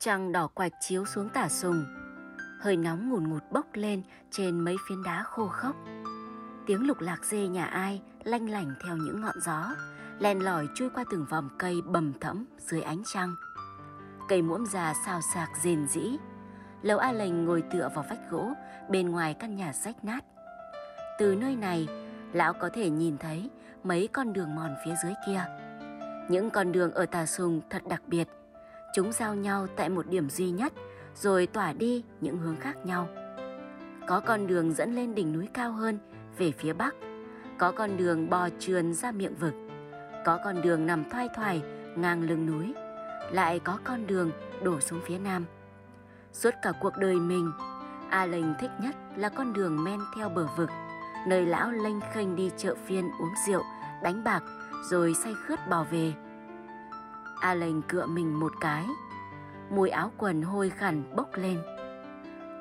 Trăng đỏ quạch chiếu xuống tả sùng Hơi nóng ngùn ngụt bốc lên trên mấy phiến đá khô khốc Tiếng lục lạc dê nhà ai lanh lảnh theo những ngọn gió Len lỏi chui qua từng vòng cây bầm thẫm dưới ánh trăng Cây muỗng già xào xạc rền rĩ Lầu A lành ngồi tựa vào vách gỗ bên ngoài căn nhà rách nát. Từ nơi này, lão có thể nhìn thấy mấy con đường mòn phía dưới kia. Những con đường ở Tà Sùng thật đặc biệt. Chúng giao nhau tại một điểm duy nhất, rồi tỏa đi những hướng khác nhau. Có con đường dẫn lên đỉnh núi cao hơn, về phía bắc. Có con đường bò trườn ra miệng vực. Có con đường nằm thoai thoải ngang lưng núi. Lại có con đường đổ xuống phía nam. Suốt cả cuộc đời mình, A Lệnh thích nhất là con đường men theo bờ vực, nơi lão lênh khênh đi chợ phiên uống rượu, đánh bạc rồi say khướt bỏ về. A cựa mình một cái, mùi áo quần hôi khẳn bốc lên.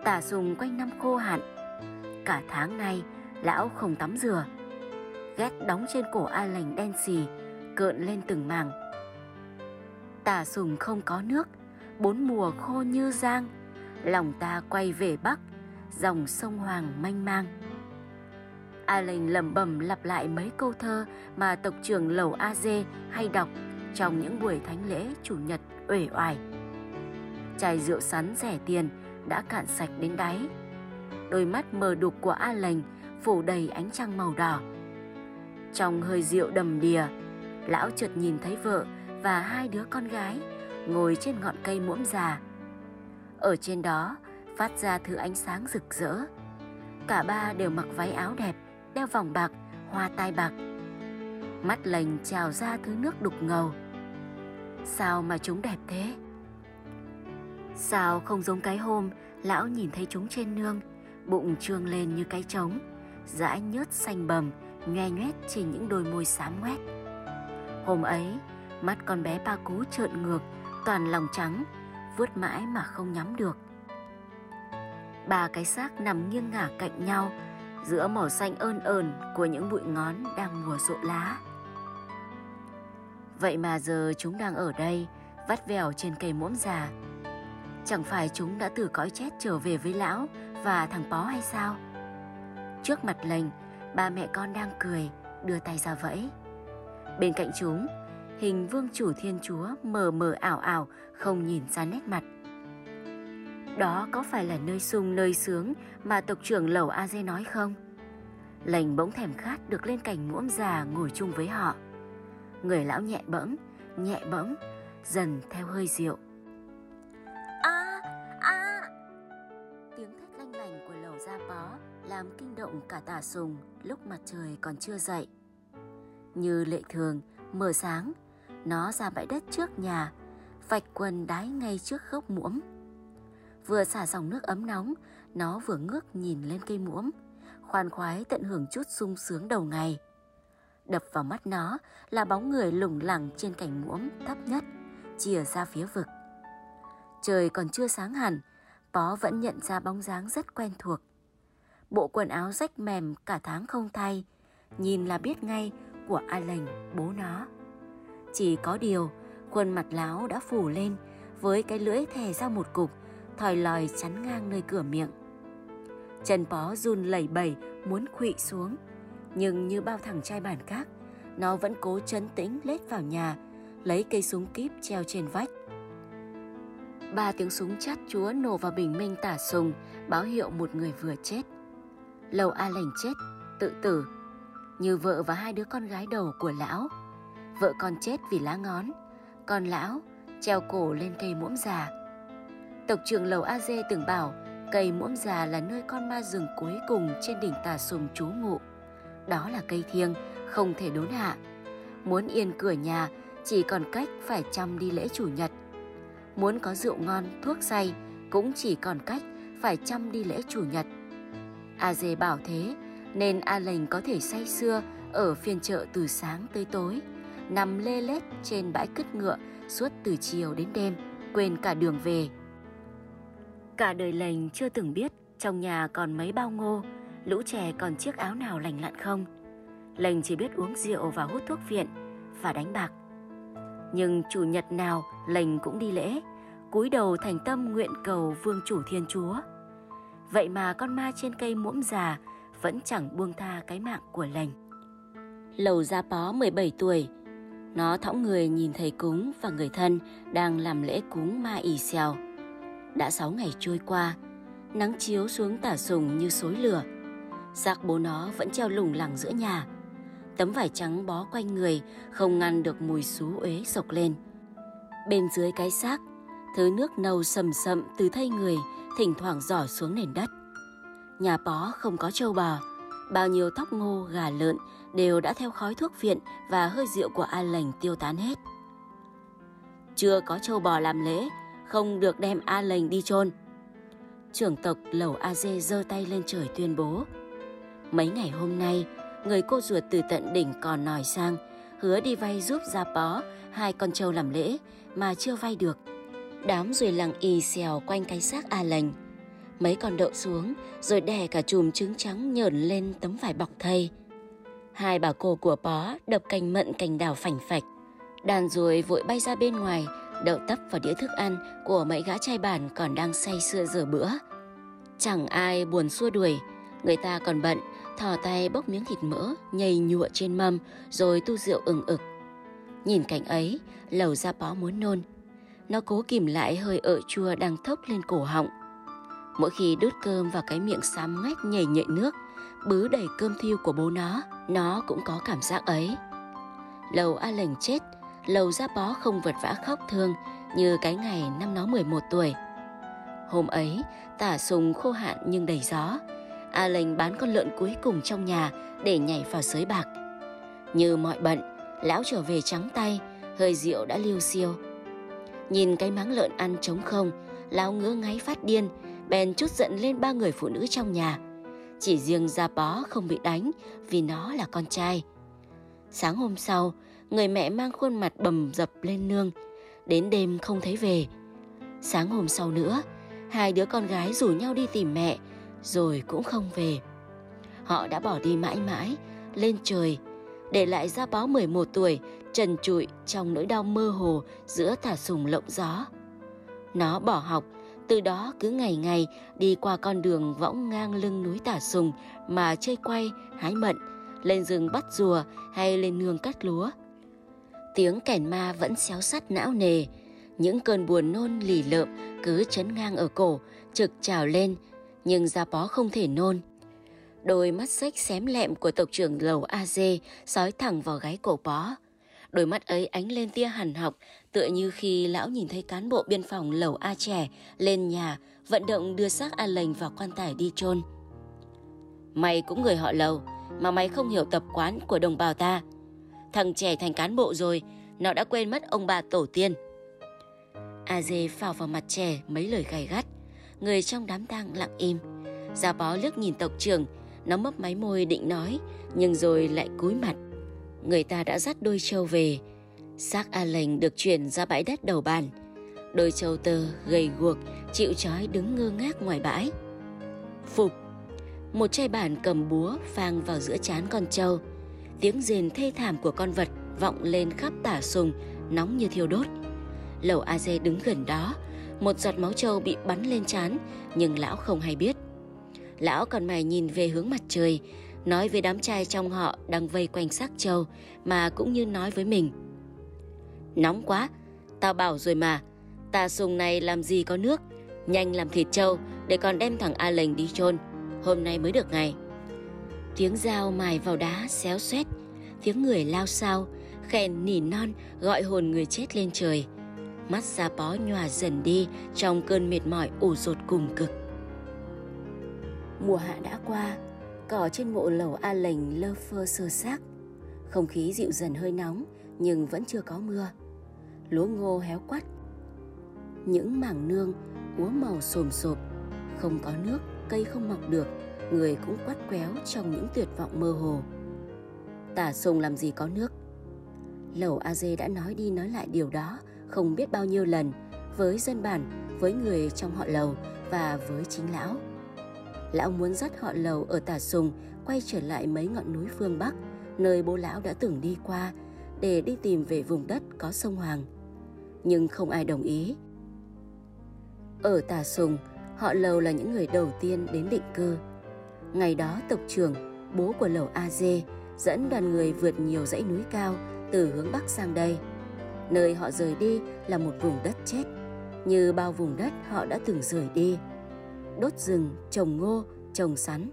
Tả sùng quanh năm khô hạn, cả tháng nay lão không tắm rửa. Ghét đóng trên cổ A đen xì, cợn lên từng mảng. Tả sùng không có nước, bốn mùa khô như giang, lòng ta quay về bắc dòng sông hoàng manh mang a lệnh lẩm bẩm lặp lại mấy câu thơ mà tộc trưởng lầu a dê hay đọc trong những buổi thánh lễ chủ nhật uể oải chai rượu sắn rẻ tiền đã cạn sạch đến đáy đôi mắt mờ đục của a lành phủ đầy ánh trăng màu đỏ trong hơi rượu đầm đìa lão chợt nhìn thấy vợ và hai đứa con gái ngồi trên ngọn cây muỗng già ở trên đó phát ra thứ ánh sáng rực rỡ. Cả ba đều mặc váy áo đẹp, đeo vòng bạc, hoa tai bạc. Mắt lành trào ra thứ nước đục ngầu. Sao mà chúng đẹp thế? Sao không giống cái hôm lão nhìn thấy chúng trên nương, bụng trương lên như cái trống, dãi nhớt xanh bầm, nhoe nhoét trên những đôi môi xám ngoét. Hôm ấy, mắt con bé ba cú trợn ngược, toàn lòng trắng, vuốt mãi mà không nhắm được. Ba cái xác nằm nghiêng ngả cạnh nhau giữa màu xanh ơn ờn của những bụi ngón đang mùa rộ lá. Vậy mà giờ chúng đang ở đây, vắt vẻo trên cây muỗng già. Chẳng phải chúng đã từ cõi chết trở về với lão và thằng bó hay sao? Trước mặt lệnh, ba mẹ con đang cười, đưa tay ra vẫy. Bên cạnh chúng, hình vương chủ thiên chúa mờ mờ ảo ảo không nhìn ra nét mặt. Đó có phải là nơi sung nơi sướng mà tộc trưởng lầu A Dê nói không? Lành bỗng thèm khát được lên cành muỗng già ngồi chung với họ. Người lão nhẹ bẫng, nhẹ bẫng, dần theo hơi rượu. A, a! Tiếng thét lanh lành của lầu gia bó làm kinh động cả tà sùng lúc mặt trời còn chưa dậy. Như lệ thường, mờ sáng, nó ra bãi đất trước nhà, vạch quần đái ngay trước gốc muỗng. Vừa xả dòng nước ấm nóng, nó vừa ngước nhìn lên cây muỗng, khoan khoái tận hưởng chút sung sướng đầu ngày. Đập vào mắt nó là bóng người lủng lẳng trên cành muỗng thấp nhất, chìa ra phía vực. Trời còn chưa sáng hẳn, Bó vẫn nhận ra bóng dáng rất quen thuộc. Bộ quần áo rách mềm cả tháng không thay, nhìn là biết ngay của A lành bố nó. Chỉ có điều, khuôn mặt láo đã phủ lên với cái lưỡi thè ra một cục, thòi lòi chắn ngang nơi cửa miệng. Chân bó run lẩy bẩy muốn khụy xuống, nhưng như bao thằng trai bản các, nó vẫn cố chấn tĩnh lết vào nhà, lấy cây súng kíp treo trên vách. Ba tiếng súng chát chúa nổ vào bình minh tả sùng, báo hiệu một người vừa chết. Lầu A lành chết, tự tử, như vợ và hai đứa con gái đầu của lão. Vợ con chết vì lá ngón, còn lão treo cổ lên cây muỗng già. Tộc trưởng lầu A Dê từng bảo cây muỗng già là nơi con ma rừng cuối cùng trên đỉnh tà sùng trú ngụ. Đó là cây thiêng, không thể đốn hạ. Muốn yên cửa nhà, chỉ còn cách phải chăm đi lễ chủ nhật. Muốn có rượu ngon, thuốc say, cũng chỉ còn cách phải chăm đi lễ chủ nhật. A Dê bảo thế, nên A lành có thể say xưa ở phiên chợ từ sáng tới tối, nằm lê lết trên bãi cứt ngựa suốt từ chiều đến đêm, quên cả đường về. Cả đời lành chưa từng biết trong nhà còn mấy bao ngô, lũ trẻ còn chiếc áo nào lành lặn không. Lành chỉ biết uống rượu và hút thuốc viện và đánh bạc. Nhưng chủ nhật nào lành cũng đi lễ, cúi đầu thành tâm nguyện cầu vương chủ thiên chúa. Vậy mà con ma trên cây muỗng già vẫn chẳng buông tha cái mạng của lành. Lầu Gia Pó 17 tuổi, nó thõng người nhìn thầy cúng và người thân đang làm lễ cúng ma ỉ xèo. Đã 6 ngày trôi qua, nắng chiếu xuống tả sùng như xối lửa. Xác bố nó vẫn treo lủng lẳng giữa nhà. Tấm vải trắng bó quanh người không ngăn được mùi xú uế sộc lên. Bên dưới cái xác, thứ nước nâu sầm sậm từ thay người thỉnh thoảng giỏ xuống nền đất. Nhà bó không có trâu bò, bao nhiêu tóc ngô, gà lợn đều đã theo khói thuốc viện và hơi rượu của A Lành tiêu tán hết. Chưa có trâu bò làm lễ, không được đem A Lành đi chôn. Trưởng tộc Lầu A Dê giơ tay lên trời tuyên bố. Mấy ngày hôm nay, người cô ruột từ tận đỉnh còn nòi sang, hứa đi vay giúp Gia Bó hai con trâu làm lễ mà chưa vay được. Đám ruồi lằng y xèo quanh cái xác A Lành. Mấy con đậu xuống rồi đè cả chùm trứng trắng nhởn lên tấm vải bọc thây. Hai bà cô của bó đập cành mận cành đào phành phạch. Đàn ruồi vội bay ra bên ngoài, đậu tấp vào đĩa thức ăn của mấy gã trai bản còn đang say sưa rửa bữa. Chẳng ai buồn xua đuổi, người ta còn bận, thò tay bốc miếng thịt mỡ, nhầy nhụa trên mâm, rồi tu rượu ừng ực. Nhìn cảnh ấy, lầu ra bó muốn nôn. Nó cố kìm lại hơi ợ chua đang thốc lên cổ họng. Mỗi khi đút cơm vào cái miệng xám ngách nhảy nhạy nước, bứ đầy cơm thiêu của bố nó, nó cũng có cảm giác ấy. Lầu A lệnh chết, lầu ra bó không vật vã khóc thương như cái ngày năm nó 11 tuổi. Hôm ấy, tả sùng khô hạn nhưng đầy gió. A bán con lợn cuối cùng trong nhà để nhảy vào sới bạc. Như mọi bận, lão trở về trắng tay, hơi rượu đã liêu siêu. Nhìn cái máng lợn ăn trống không, lão ngứa ngáy phát điên, bèn chút giận lên ba người phụ nữ trong nhà. Chỉ riêng Gia Bó không bị đánh vì nó là con trai. Sáng hôm sau, người mẹ mang khuôn mặt bầm dập lên nương, đến đêm không thấy về. Sáng hôm sau nữa, hai đứa con gái rủ nhau đi tìm mẹ, rồi cũng không về. Họ đã bỏ đi mãi mãi, lên trời, để lại Gia báo 11 tuổi, trần trụi trong nỗi đau mơ hồ giữa thả sùng lộng gió. Nó bỏ học, từ đó cứ ngày ngày đi qua con đường võng ngang lưng núi tả sùng mà chơi quay, hái mận, lên rừng bắt rùa hay lên nương cắt lúa. Tiếng kèn ma vẫn xéo sắt não nề, những cơn buồn nôn lì lợm cứ chấn ngang ở cổ, trực trào lên, nhưng Gia Bó không thể nôn. Đôi mắt sách xém lẹm của tộc trưởng lầu A Dê sói thẳng vào gáy cổ bó. Đôi mắt ấy ánh lên tia hằn học, tựa như khi lão nhìn thấy cán bộ biên phòng lầu A trẻ lên nhà vận động đưa xác A lành vào quan tài đi chôn. Mày cũng người họ lầu, mà mày không hiểu tập quán của đồng bào ta. Thằng trẻ thành cán bộ rồi, nó đã quên mất ông bà tổ tiên. A dê phào vào mặt trẻ mấy lời gay gắt. Người trong đám tang lặng im. Gia bó lướt nhìn tộc trưởng, nó mấp máy môi định nói, nhưng rồi lại cúi mặt. Người ta đã dắt đôi trâu về. Xác A lành được chuyển ra bãi đất đầu bàn. Đôi trâu tơ gầy guộc, chịu trói đứng ngơ ngác ngoài bãi. Phục một chai bản cầm búa phang vào giữa chán con trâu. Tiếng rền thê thảm của con vật vọng lên khắp tả sùng, nóng như thiêu đốt. Lầu A Dê đứng gần đó, một giọt máu trâu bị bắn lên chán, nhưng lão không hay biết. Lão còn mày nhìn về hướng mặt trời, nói với đám trai trong họ đang vây quanh xác trâu, mà cũng như nói với mình. Nóng quá, tao bảo rồi mà, tà sùng này làm gì có nước, nhanh làm thịt trâu để còn đem thằng A lệnh đi chôn hôm nay mới được ngày. Tiếng dao mài vào đá xéo xoét, tiếng người lao sao, khèn nỉ non gọi hồn người chết lên trời. Mắt da bó nhòa dần đi trong cơn mệt mỏi ủ rột cùng cực. Mùa hạ đã qua, cỏ trên mộ lầu A lành lơ phơ sơ xác. Không khí dịu dần hơi nóng nhưng vẫn chưa có mưa. Lúa ngô héo quắt. Những mảng nương úa màu xồm xộp, không có nước cây không mọc được, người cũng quắt quéo trong những tuyệt vọng mơ hồ. Tả sùng làm gì có nước? Lầu A Dê đã nói đi nói lại điều đó không biết bao nhiêu lần với dân bản, với người trong họ lầu và với chính lão. Lão muốn dắt họ lầu ở Tả Sùng quay trở lại mấy ngọn núi phương Bắc, nơi bố lão đã từng đi qua, để đi tìm về vùng đất có sông Hoàng. Nhưng không ai đồng ý. Ở Tà Sùng, họ Lầu là những người đầu tiên đến định cư. Ngày đó tộc trưởng, bố của Lầu A Dê, dẫn đoàn người vượt nhiều dãy núi cao từ hướng Bắc sang đây. Nơi họ rời đi là một vùng đất chết, như bao vùng đất họ đã từng rời đi. Đốt rừng, trồng ngô, trồng sắn,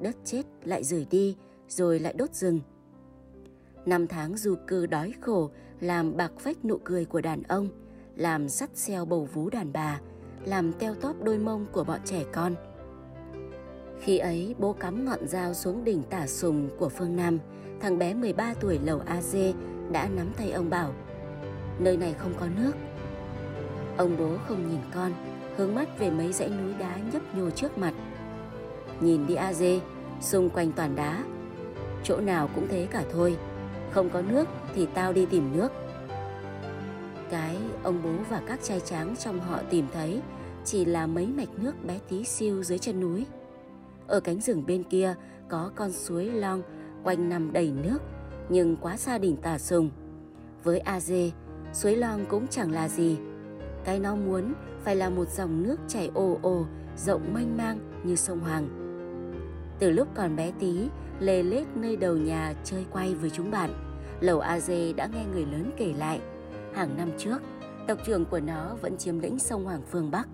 đất chết lại rời đi, rồi lại đốt rừng. Năm tháng du cư đói khổ làm bạc phách nụ cười của đàn ông, làm sắt xeo bầu vú đàn bà, làm teo tóp đôi mông của bọn trẻ con. Khi ấy, bố cắm ngọn dao xuống đỉnh tả sùng của phương Nam, thằng bé 13 tuổi lầu A Dê đã nắm tay ông bảo Nơi này không có nước. Ông bố không nhìn con, hướng mắt về mấy dãy núi đá nhấp nhô trước mặt. Nhìn đi A Dê, xung quanh toàn đá. Chỗ nào cũng thế cả thôi. Không có nước thì tao đi tìm nước. Cái ông bố và các trai tráng trong họ tìm thấy chỉ là mấy mạch nước bé tí siêu dưới chân núi. Ở cánh rừng bên kia có con suối long quanh nằm đầy nước nhưng quá xa đỉnh tà sùng. Với A Dê, suối lon cũng chẳng là gì. Cái nó muốn phải là một dòng nước chảy ồ ồ, rộng mênh mang như sông Hoàng. Từ lúc còn bé tí, lê lết nơi đầu nhà chơi quay với chúng bạn, Lầu A Dê đã nghe người lớn kể lại. Hàng năm trước, tộc trưởng của nó vẫn chiếm lĩnh sông Hoàng phương Bắc.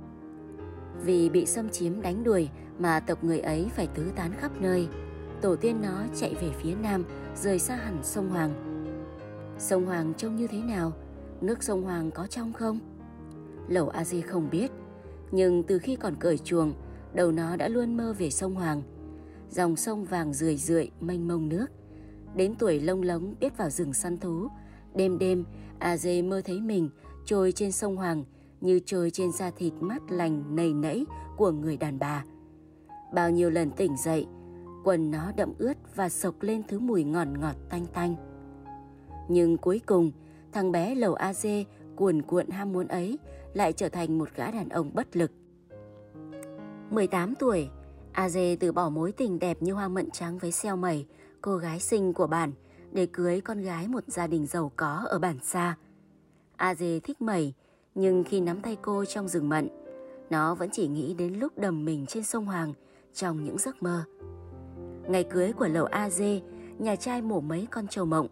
Vì bị xâm chiếm đánh đuổi mà tộc người ấy phải tứ tán khắp nơi, tổ tiên nó chạy về phía nam, rời xa hẳn sông Hoàng. Sông Hoàng trông như thế nào? Nước sông Hoàng có trong không? Lẩu A Di không biết, nhưng từ khi còn cởi chuồng, đầu nó đã luôn mơ về sông Hoàng. Dòng sông vàng rười rượi mênh mông nước. Đến tuổi lông lống biết vào rừng săn thú, đêm đêm A Dê mơ thấy mình trôi trên sông Hoàng như trôi trên da thịt mát lành nầy nẫy của người đàn bà. Bao nhiêu lần tỉnh dậy, quần nó đậm ướt và sộc lên thứ mùi ngọt ngọt tanh tanh. Nhưng cuối cùng, thằng bé lầu A Dê cuồn cuộn ham muốn ấy lại trở thành một gã đàn ông bất lực. 18 tuổi, A Dê từ bỏ mối tình đẹp như hoa mận trắng với Xeo Mẩy, cô gái xinh của bản, để cưới con gái một gia đình giàu có ở bản xa. A Dê thích Mẩy, nhưng khi nắm tay cô trong rừng mận, nó vẫn chỉ nghĩ đến lúc đầm mình trên sông Hoàng trong những giấc mơ. Ngày cưới của lầu A Dê, nhà trai mổ mấy con trâu mộng.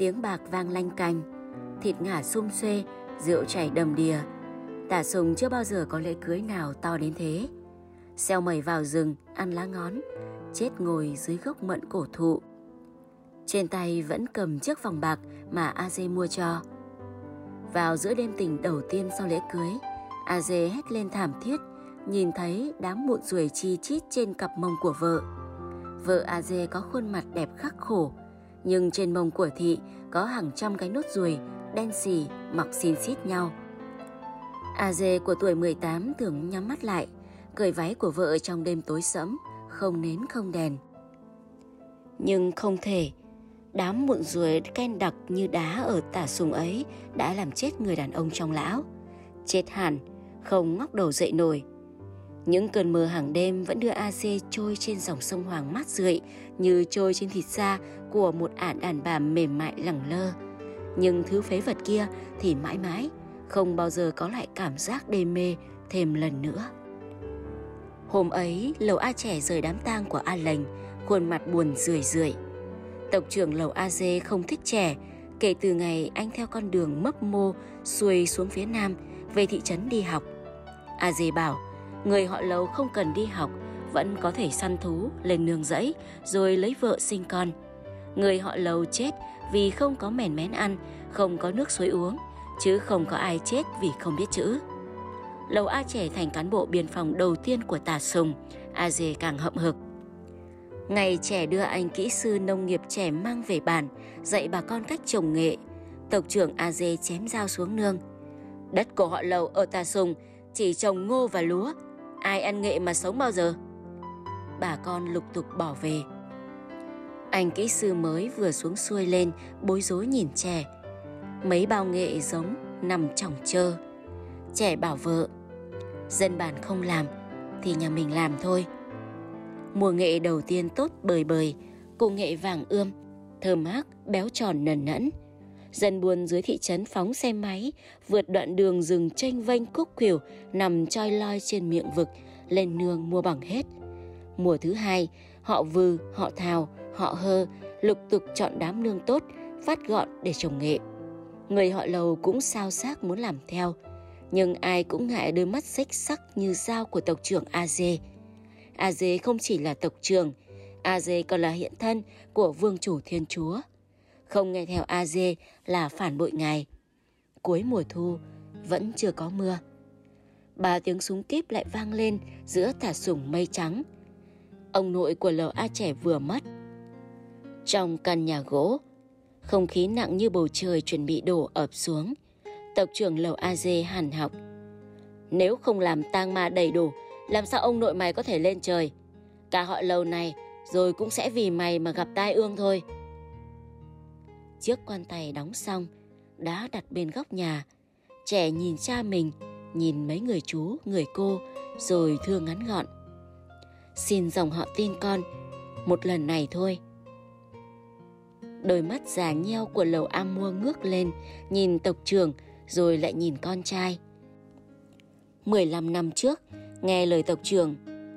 Tiếng bạc vang lanh canh, thịt ngả xung xuê, rượu chảy đầm đìa. Tả sùng chưa bao giờ có lễ cưới nào to đến thế. Xeo mẩy vào rừng, ăn lá ngón, chết ngồi dưới gốc mận cổ thụ. Trên tay vẫn cầm chiếc vòng bạc mà A mua cho. Vào giữa đêm tình đầu tiên sau lễ cưới, A hét lên thảm thiết, nhìn thấy đám mụn ruồi chi chít trên cặp mông của vợ. Vợ A có khuôn mặt đẹp khắc khổ, nhưng trên mông của thị có hàng trăm cái nốt ruồi đen xì mọc xin xít nhau. A Dê của tuổi 18 thường nhắm mắt lại, cởi váy của vợ trong đêm tối sẫm, không nến không đèn. Nhưng không thể, đám mụn ruồi ken đặc như đá ở tả sùng ấy đã làm chết người đàn ông trong lão. Chết hẳn, không ngóc đầu dậy nổi. Những cơn mưa hàng đêm vẫn đưa AC trôi trên dòng sông Hoàng mát rượi như trôi trên thịt da của một ả đàn bà mềm mại lẳng lơ. Nhưng thứ phế vật kia thì mãi mãi không bao giờ có lại cảm giác đê mê thêm lần nữa. Hôm ấy, lầu A trẻ rời đám tang của A lành, khuôn mặt buồn rười rượi. Tộc trưởng lầu A dê không thích trẻ, kể từ ngày anh theo con đường mấp mô xuôi xuống phía nam về thị trấn đi học. A dê bảo, người họ lầu không cần đi học, vẫn có thể săn thú, lên nương rẫy, rồi lấy vợ sinh con. Người họ lầu chết vì không có mèn mén ăn, không có nước suối uống, chứ không có ai chết vì không biết chữ. Lầu A trẻ thành cán bộ biên phòng đầu tiên của Tà Sùng, A Dê càng hậm hực. Ngày trẻ đưa anh kỹ sư nông nghiệp trẻ mang về bản, dạy bà con cách trồng nghệ. Tộc trưởng A Dê chém dao xuống nương. Đất của họ lầu ở Tà Sùng chỉ trồng ngô và lúa. Ai ăn nghệ mà sống bao giờ? Bà con lục tục bỏ về. Anh kỹ sư mới vừa xuống xuôi lên, bối rối nhìn trẻ. Mấy bao nghệ giống nằm chỏng chơ. Trẻ bảo vợ, dân bản không làm thì nhà mình làm thôi. Mùa nghệ đầu tiên tốt bời bời, cụ nghệ vàng ươm, thơm mát, béo tròn nần nẫn. Dân buôn dưới thị trấn phóng xe máy, vượt đoạn đường rừng tranh vênh cúc khỉu nằm choi loi trên miệng vực, lên nương mua bằng hết. Mùa thứ hai, họ vư, họ thào, họ hơ, lục tục chọn đám nương tốt, phát gọn để trồng nghệ. Người họ lầu cũng sao xác muốn làm theo, nhưng ai cũng ngại đôi mắt xích sắc như dao của tộc trưởng A-dê. A-dê không chỉ là tộc trưởng, A-dê còn là hiện thân của vương chủ thiên chúa. Không nghe theo A-dê là phản bội ngài. Cuối mùa thu, vẫn chưa có mưa. Ba tiếng súng kíp lại vang lên giữa thả sủng mây trắng. Ông nội của lầu A trẻ vừa mất. Trong căn nhà gỗ, không khí nặng như bầu trời chuẩn bị đổ ập xuống. Tộc trưởng lầu A Dê hàn học. Nếu không làm tang ma đầy đủ, làm sao ông nội mày có thể lên trời? Cả họ lầu này rồi cũng sẽ vì mày mà gặp tai ương thôi. Chiếc quan tài đóng xong, đã đặt bên góc nhà. Trẻ nhìn cha mình, nhìn mấy người chú, người cô, rồi thưa ngắn gọn. Xin dòng họ tin con, một lần này thôi. Đôi mắt già nheo của lầu am mua ngước lên, nhìn tộc trưởng, rồi lại nhìn con trai. 15 năm trước, nghe lời tộc trưởng,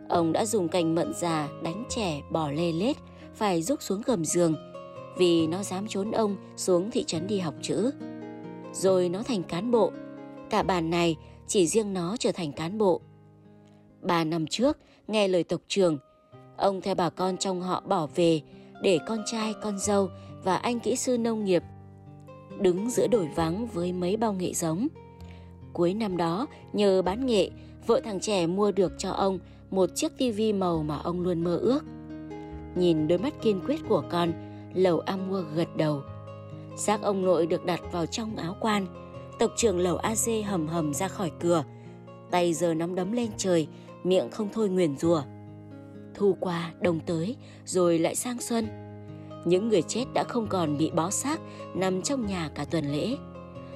ông đã dùng cành mận già đánh trẻ bỏ lê lết, phải rút xuống gầm giường, vì nó dám trốn ông xuống thị trấn đi học chữ. Rồi nó thành cán bộ, cả bàn này chỉ riêng nó trở thành cán bộ. Ba năm trước, nghe lời tộc trưởng, ông theo bà con trong họ bỏ về để con trai, con dâu và anh kỹ sư nông nghiệp đứng giữa đồi vắng với mấy bao nghệ giống. Cuối năm đó, nhờ bán nghệ, vợ thằng trẻ mua được cho ông một chiếc tivi màu mà ông luôn mơ ước. Nhìn đôi mắt kiên quyết của con, Lầu A Mua gật đầu. Xác ông nội được đặt vào trong áo quan, tộc trưởng Lầu A Dê hầm hầm ra khỏi cửa. Tay giờ nắm đấm lên trời, miệng không thôi nguyền rủa. Thu qua, đông tới, rồi lại sang xuân những người chết đã không còn bị bó xác nằm trong nhà cả tuần lễ.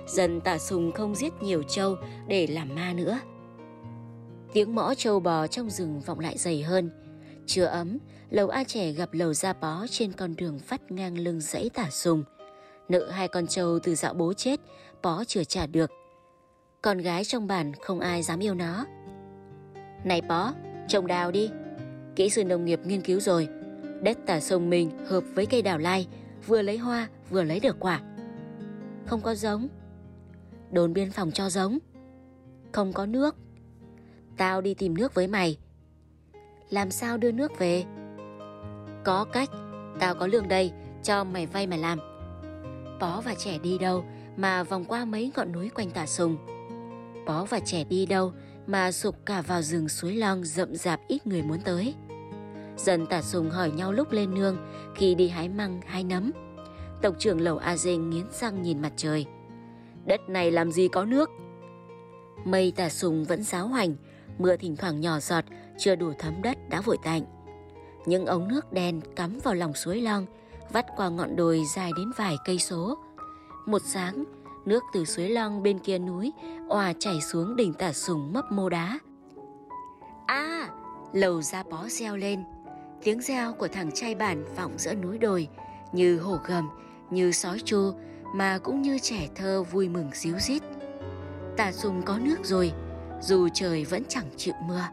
Dần tả sùng không giết nhiều trâu để làm ma nữa. Tiếng mõ trâu bò trong rừng vọng lại dày hơn. Chưa ấm, lầu A trẻ gặp lầu gia bó trên con đường vắt ngang lưng dãy tả sùng. Nợ hai con trâu từ dạo bố chết, bó chưa trả được. Con gái trong bản không ai dám yêu nó. Này bó, trồng đào đi. Kỹ sư nông nghiệp nghiên cứu rồi, Đất tả sông mình hợp với cây đào lai, vừa lấy hoa vừa lấy được quả. Không có giống. Đồn biên phòng cho giống. Không có nước. Tao đi tìm nước với mày. Làm sao đưa nước về? Có cách, tao có lương đây, cho mày vay mà làm. Bó và trẻ đi đâu mà vòng qua mấy ngọn núi quanh tả sùng. Bó và trẻ đi đâu mà sụp cả vào rừng suối long rậm rạp ít người muốn tới. Dần tả sùng hỏi nhau lúc lên nương khi đi hái măng hái nấm. Tộc trưởng lầu A Dê nghiến răng nhìn mặt trời. Đất này làm gì có nước? Mây tả sùng vẫn giáo hoành, mưa thỉnh thoảng nhỏ giọt, chưa đủ thấm đất đã vội tạnh. Những ống nước đen cắm vào lòng suối long, vắt qua ngọn đồi dài đến vài cây số. Một sáng, nước từ suối long bên kia núi òa chảy xuống đỉnh tả sùng mấp mô đá. À, lầu ra bó reo lên, Tiếng reo của thằng trai bản vọng giữa núi đồi, như hổ gầm, như sói chu, mà cũng như trẻ thơ vui mừng díu dít. Tả sùng có nước rồi, dù trời vẫn chẳng chịu mưa.